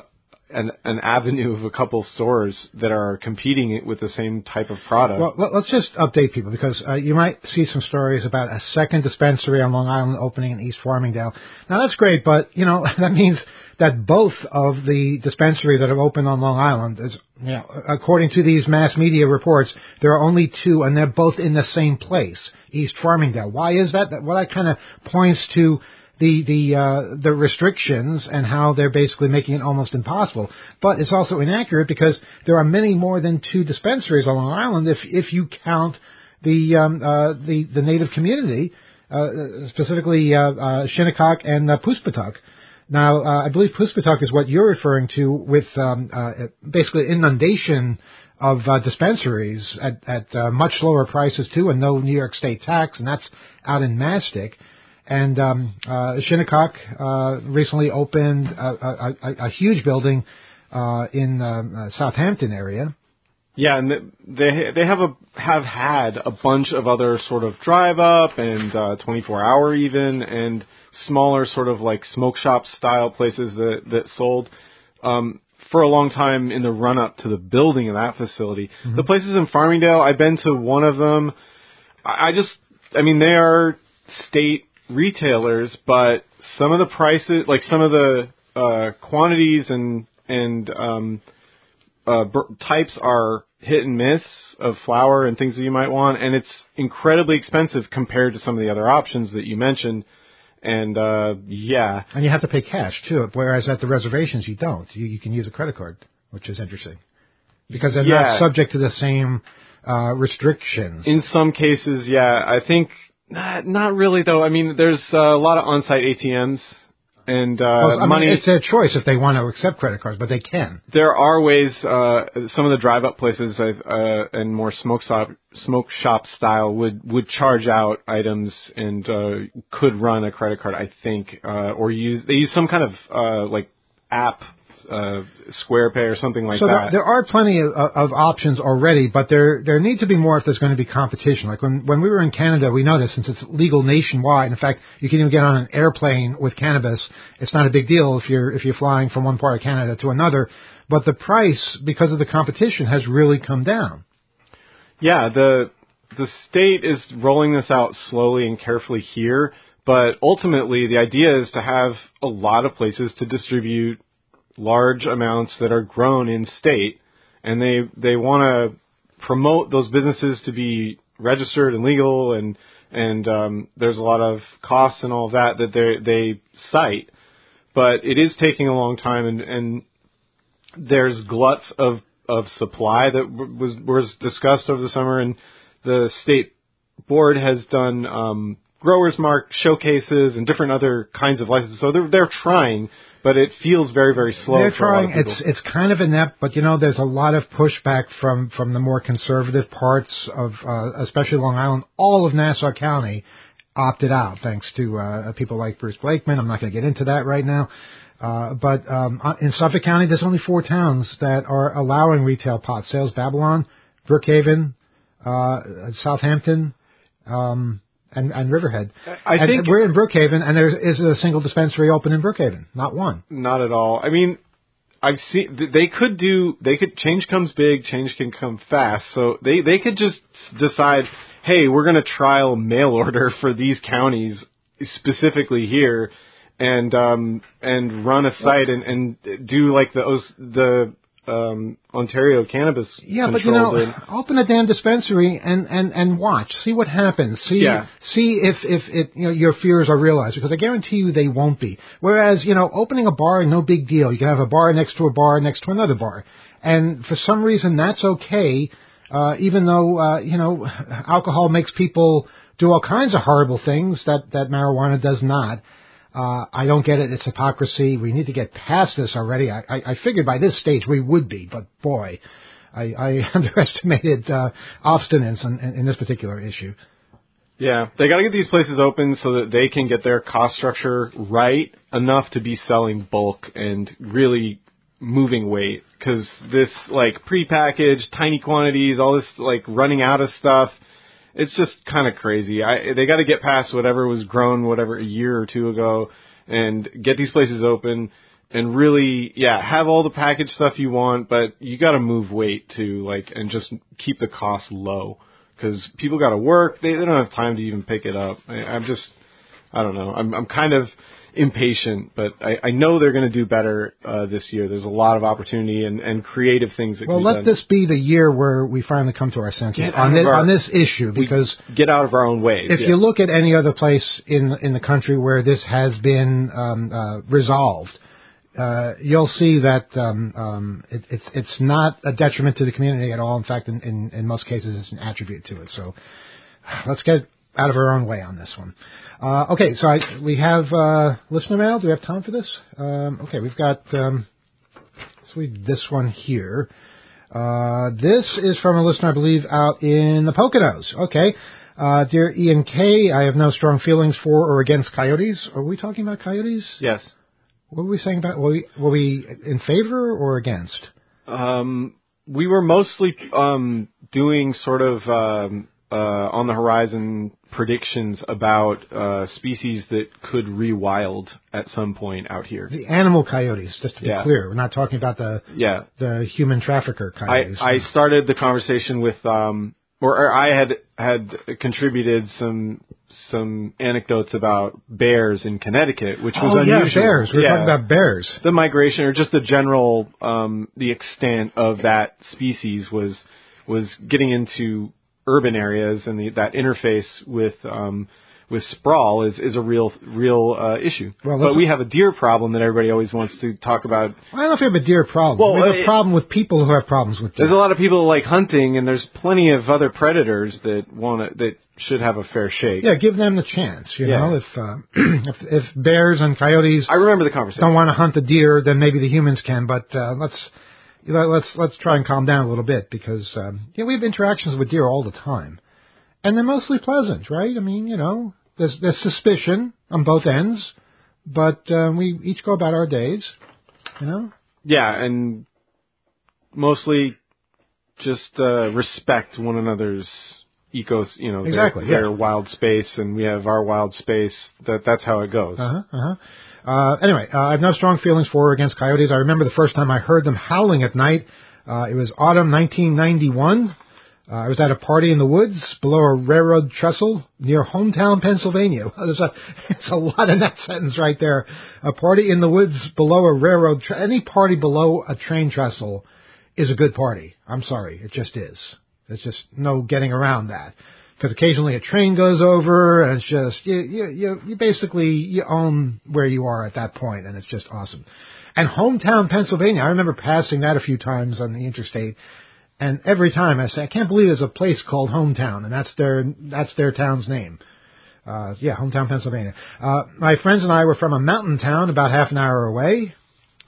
an an avenue of a couple stores that are competing with the same type of product. Well, let's just update people because uh, you might see some stories about a second dispensary on Long Island opening in East Farmingdale. Now that's great, but you know <laughs> that means that both of the dispensaries that have opened on Long Island, is, you know, according to these mass media reports, there are only two, and they're both in the same place, East Farmingdale. Why is that? Well, that kind of points to the the uh, the restrictions and how they're basically making it almost impossible. But it's also inaccurate because there are many more than two dispensaries on Long Island if if you count the um, uh, the the native community, uh, specifically uh, uh, Shinnecock and uh, Poospatuck. Now, uh, I believe Poospatuck is what you're referring to with um, uh, basically inundation of uh, dispensaries at, at uh, much lower prices too, and no New York State tax, and that's out in Mastic. And um, uh, Shinnecock uh, recently opened a, a, a, a huge building uh, in um, uh, Southampton area. Yeah, and they they have a have had a bunch of other sort of drive up and uh, 24 hour even and smaller sort of like smoke shop style places that that sold um, for a long time in the run up to the building of that facility. Mm-hmm. The places in Farmingdale, I've been to one of them. I just, I mean, they are state retailers, but some of the prices, like some of the uh, quantities and and um, uh, types are hit and miss of flour and things that you might want, and it's incredibly expensive compared to some of the other options that you mentioned. And uh, yeah, and you have to pay cash too. Whereas at the reservations, you don't. You, you can use a credit card, which is interesting because they're yeah. not subject to the same uh, restrictions. In some cases, yeah, I think not, not really though. I mean, there's uh, a lot of on-site ATMs and uh, well, I money. Mean, it's their choice if they want to accept credit cards, but they can. There are ways. Uh, some of the drive-up places uh, and more smoke shop smoke shop style would would charge out items and uh, could run a credit card. I think, uh, or use they use some kind of uh, like app uh, Square Pay or something like so that. So there, there are plenty of, of options already, but there there need to be more if there's going to be competition. Like when when we were in Canada, we noticed since it's legal nationwide. In fact, you can even get on an airplane with cannabis. It's not a big deal if you're if you're flying from one part of Canada to another. But the price, because of the competition, has really come down. Yeah, the the state is rolling this out slowly and carefully here, but ultimately the idea is to have a lot of places to distribute large amounts that are grown in state, and they they want to promote those businesses to be registered and legal, and and um, there's a lot of costs and all that that they they cite. but it is taking a long time, and, and there's gluts of of supply that was was discussed over the summer, and the state board has done um, growers mark showcases and different other kinds of licenses. So they're they're trying, but it feels very very slow. They're for a lot trying. It's it's kind of inept, but you know, there's a lot of pushback from from the more conservative parts of, uh, especially Long Island. All of Nassau County opted out, thanks to uh, people like Bruce Blakeman. I'm not going to get into that right now. Uh, but um, uh, in Suffolk County, there's only four towns that are allowing retail pot sales: Babylon, Brookhaven, uh, Southampton, um, and, and Riverhead. I and think- we're in Brookhaven, and there is a single dispensary open in Brookhaven, not one. Not at all. I mean, I've seen they could do. They could change comes big, change can come fast. So they they could just decide, hey, we're going to trial mail order <laughs> for these counties specifically here, and um and run a site and and do like the the um Ontario cannabis. Yeah, but you know, and- open a damn dispensary and and and watch, see what happens, see Yeah. see if if it you know your fears are realized because I guarantee you they won't be. Whereas you know, opening a bar, no big deal. You can have a bar next to a bar next to another bar, and for some reason that's okay. Uh, even though uh, you know, <laughs> alcohol makes people do all kinds of horrible things that that marijuana does not. Uh, I don't get it. It's hypocrisy. We need to get past this already. I, I, I figured by this stage we would be, but boy, I, I <laughs> underestimated uh, obstinance in, in, in this particular issue. Yeah, they got to get these places open so that they can get their cost structure right enough to be selling bulk and really moving weight. Because this like prepackaged, tiny quantities, all this like running out of stuff, it's just kind of crazy. I they got to get past whatever was grown, whatever a year or two ago, and get these places open. And really, yeah, have all the packaged stuff you want, but you got to move weight to like, and just keep the cost low because people got to work. They, they don't have time to even pick it up. I, I'm just, I don't know. I'm I'm kind of impatient, but I, I know they're going to do better uh, this year. There's a lot of opportunity and, and creative things that Well, let done. this be the year where we finally come to our senses on this, our- on this issue because get out of our own ways. if yeah. you look at any other place in in the country where this has been um, uh, resolved, uh, you'll see that um, um, it, it's it's not a detriment to the community at all. In fact, in, in, in most cases, it's an attribute to it. So let's get out of our own way on this one. Uh, okay, so I, we have uh, listener mail. Do we have time for this? Um, okay, we've got um, let's read this one here. Uh, this is from a listener, I believe, out in the Poconos. Okay. Uh, dear Ian K., I have no strong feelings for or against coyotes. Are we talking about coyotes? yes. What were we saying about, were we, were we in favor or against? Um, we were mostly um, doing sort of um, uh, on the horizon predictions about uh, species that could rewild at some point out here. The animal coyotes, just to be Yeah. clear. We're not talking about the, Yeah, the human trafficker I, coyotes. I started the conversation with, um, or, or I had had contributed some some anecdotes about bears in Connecticut, which was oh, yeah, unusual. bears. We're Yeah. talking about bears. the migration or just the general um, the extent of that species was was getting into urban areas and the, that interface with um, with sprawl is, is a real real uh, issue. Well, but we have a deer problem that everybody always wants to talk about. I don't know if we have a deer problem. Well, we have a problem with people who have problems with deer. There's a lot of people who like hunting, and there's plenty of other predators that want to that should have a fair shake. yeah, give them the chance. You Yeah. know, if, uh, <clears throat> if if bears and coyotes I remember the conversation. don't want to hunt the deer, then maybe the humans can. But uh, let's you know, let's let's try and calm down a little bit because um, you know, we have interactions with deer all the time, and they're mostly pleasant, right? I mean, you know, there's there's suspicion on both ends, but um, we each go about our days. You know, Yeah, and mostly just uh, respect one another's ecos, you know, Exactly, their, yeah. wild space, and we have our wild space. That that's how it goes. Uh huh. Uh. Uh, anyway, uh, I have no strong feelings for or against coyotes. I remember the first time I heard them howling at night. Uh, it was autumn 1991. Uh, I was at a party in the woods below a railroad trestle near hometown, Pennsylvania. <laughs> There's a, it's a lot in that sentence right there. A party in the woods below a railroad. Tre- any party below a train trestle is a good party. I'm sorry, it just is. There's just no getting around that. because occasionally a train goes over, and it's just you you you, basically you own where you are at that point, and it's just awesome. And hometown Pennsylvania, I remember passing that a few times on the interstate, and every time I say, I can't believe there's a place called hometown, and that's their that's their town's name. Uh, yeah, hometown Pennsylvania. Uh, my friends and I were from a mountain town about half an hour away.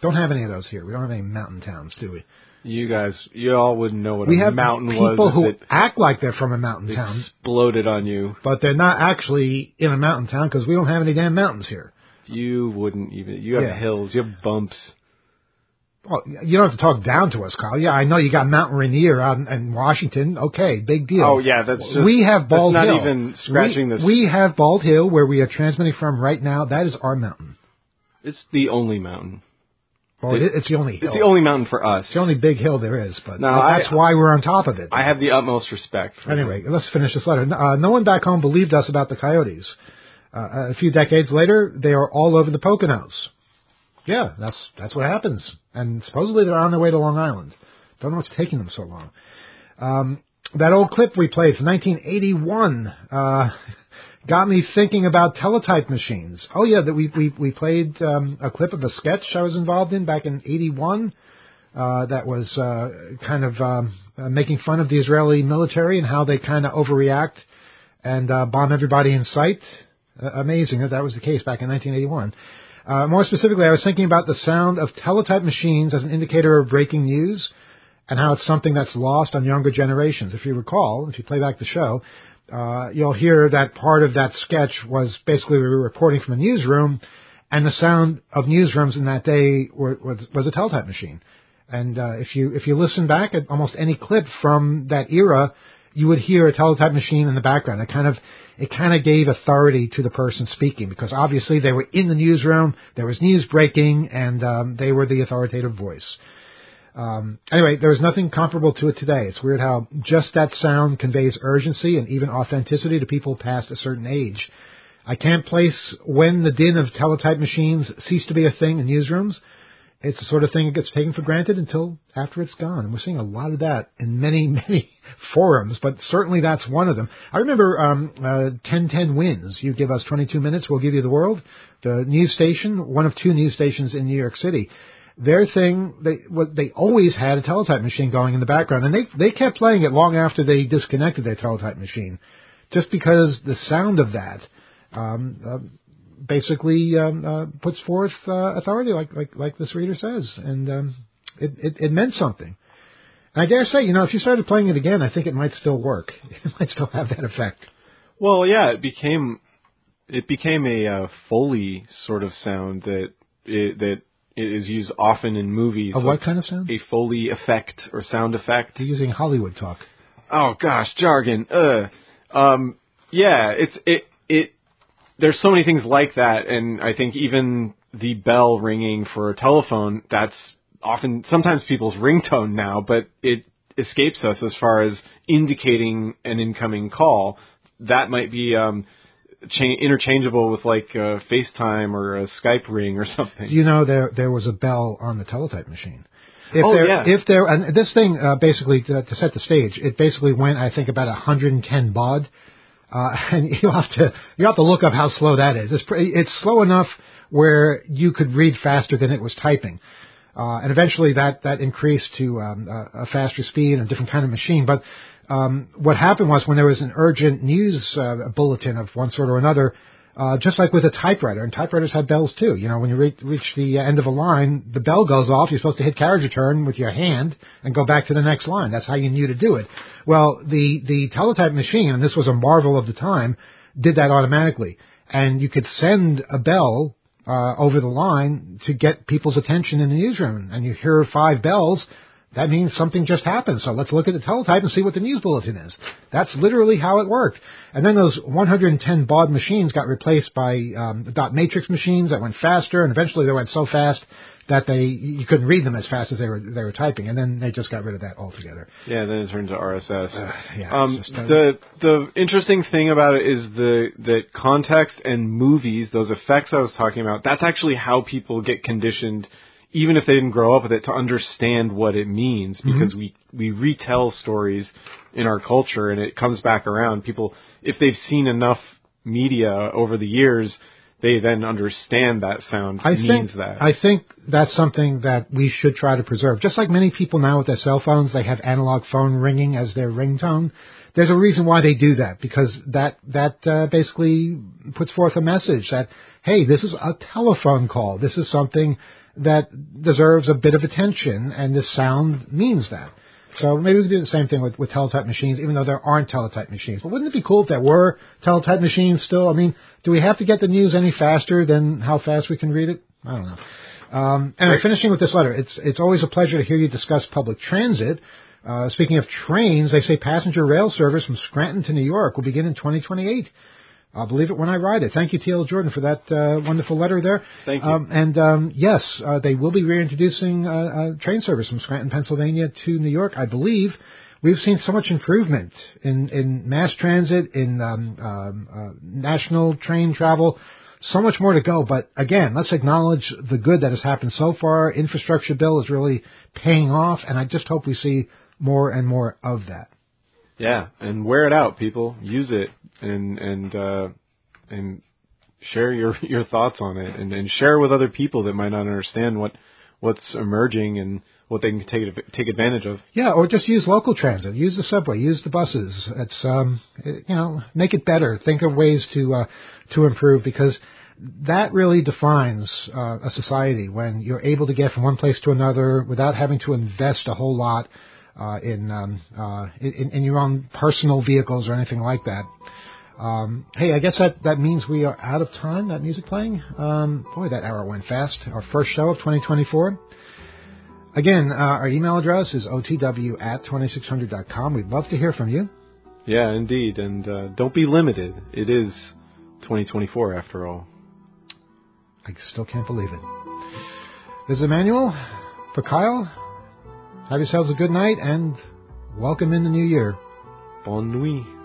Don't have any of those here. We don't have any mountain towns, do we? You guys, you all wouldn't know what we a have mountain people was. who act like they're from a mountain town, exploded on you. but they're not actually in a mountain town because we don't have any damn mountains here. You wouldn't even. You have Yeah. hills. You have bumps. Well, you don't have to talk down to us, Kyle. Yeah, I know you got Mount Rainier out in, in Washington. Okay, big deal. Oh yeah, that's just, we have that's Bald not Hill. even scratching we, this. We have Bald Hill, where we are transmitting from right now. That is our mountain. it's the only mountain. Well, it, It- it's the only hill. It's the only mountain for us. It's the only big hill there is, but No, that- I- that's why we're on top of it. I have the utmost respect. For Anyway, let's finish this letter. Uh, no one back home believed us about the coyotes. Uh, a few decades later, they are all over the Poconos. Yeah, that's that's what happens. And supposedly they're on their way to Long Island. Don't know what's taking them so long. Um, that old clip we played from 1981 uh, <laughs> got me thinking about teletype machines. Oh yeah, that we we we played um, a clip of a sketch I was involved in back in '81 uh, that was uh, kind of um, uh, making fun of the Israeli military and how they kind of overreact and uh, bomb everybody in sight. Uh, amazing that that was the case back in 1981. Uh, more specifically, I was thinking about the sound of teletype machines as an indicator of breaking news and how it's something that's lost on younger generations. If you recall, if you play back the show, uh, you'll hear that part of that sketch was basically we were reporting from a newsroom, and the sound of newsrooms in that day were, was, was a teletype machine. And uh, if you if you listen back at almost any clip from that era, you would hear a teletype machine in the background. It kind of it kind of gave authority to the person speaking because obviously they were in the newsroom, there was news breaking, and um, they were the authoritative voice. Um, anyway, there is nothing comparable to it today. It's weird how just that sound conveys urgency and even authenticity to people past a certain age. I can't place when the din of teletype machines ceased to be a thing in newsrooms. It's the sort of thing that gets taken for granted until after it's gone. And we're seeing a lot of that in many, <laughs> many forums, but certainly that's one of them. I remember um, uh, 1010 Wins. You give us 22 minutes, we'll give you the world. The news station, one of two news stations in New York City. Their thing, they what they always had a teletype machine going in the background, and they they kept playing it long after they disconnected their teletype machine, just because the sound of that um, uh, basically um, uh, puts forth uh, authority, like like like this reader says, and um, it, it it meant something. And I dare say, you know, if you started playing it again, I think it might still work. <laughs> It might still have that effect. Well, yeah, it became it became a uh, foley sort of sound that it, that it is used often in movies. A what kind of sound? A foley effect or sound effect. You're using Hollywood talk. Oh gosh, jargon. Uh, um, yeah, it's it it. There's so many things like that, and I think even the bell ringing for a telephone that's often sometimes people's ringtone now, but it escapes us as far as indicating an incoming call. That might be um, cha- interchangeable with like uh, FaceTime or a Skype ring or something. You know there there was a bell on the teletype machine? If Oh, there, yeah. if there, and this thing uh, basically to, to set the stage, it basically went, I think, about 110 baud, uh, <laughs> and you have to you have to look up how slow that is. It's pretty, it's slow enough where you could read faster than it was typing, uh, and eventually that that increased to um, a, a faster speed and a different kind of machine. But um, what happened was when there was an urgent news uh, bulletin of one sort or another, uh, just like with a typewriter, and typewriters have bells too. You know, when you re- reach the end of a line, the bell goes off. You're supposed to hit carriage return with your hand and go back to the next line. That's how you knew to do it. Well, the the teletype machine, and this was a marvel of the time, did that automatically, and you could send a bell uh, over the line to get people's attention in the newsroom. And you hear five bells, that means something just happened. So let's look at the teletype and see what the news bulletin is. That's literally how it worked. And then those 110 baud machines got replaced by um, dot matrix machines that went faster, and eventually they went so fast that they you couldn't read them as fast as they were they were typing. And then they just got rid of that altogether. Yeah, then it turned to RSS. yeah, um, uh, the the interesting thing about it is the that context and movies, those effects I was talking about, that's actually how people get conditioned even if they didn't grow up with it, to understand what it means Mm-hmm. because we we retell stories in our culture and it comes back around. People, if they've seen enough media over the years, they then understand that sound I means think that. I think that's something that we should try to preserve. Just like many people now with their cell phones, they have analog phone ringing as their ringtone. There's a reason why they do that because that that uh, basically puts forth a message that hey, this is a telephone call. This is something that deserves a bit of attention, and this sound means that. So maybe we could do the same thing with, with teletype machines, even though there aren't teletype machines. But wouldn't it be cool if there were teletype machines still? I mean, do we have to get the news any faster than how fast we can read it? I don't know. Um, and Right. finishing with this letter, it's it's always a pleasure to hear you discuss public transit. Uh, speaking of trains, they say passenger rail service from Scranton to New York will begin in 2028. I'll believe it when I ride it. Thank you, T.L. Jordan, for that uh, wonderful letter there. Thank you. Um, and um, yes, uh, they will be reintroducing uh, uh, train service from Scranton, Pennsylvania to New York, I believe. We've seen so much improvement in, in mass transit, in um, um, uh, national train travel. So much more to go. But again, let's acknowledge the good that has happened so far. Infrastructure bill is really paying off, and I just hope we see more and more of that. Yeah, and wear it out, people. Use it and and uh, and share your <laughs> your thoughts on it, and, and share with other people that might not understand what what's emerging and what they can take take advantage of. Yeah, or just use local transit. Use the subway. Use the buses. It's um, you know, make it better. Think of ways to uh, to improve because that really defines uh, a society when you're able to get from one place to another without having to invest a whole lot uh, in, um, uh, in in your own personal vehicles or anything like that. Um, hey, I guess that, that means we are out of time. That music playing. Um, boy, that hour went fast. Our first show of 2024. Again, uh, our email address is otw at 2600.com. We'd love to hear from you. Yeah, indeed, and uh, don't be limited. It is 2024 after all. I still can't believe it. This is Emmanuel for Kyle. Have yourselves a good night and welcome in the new year. Bonne nuit.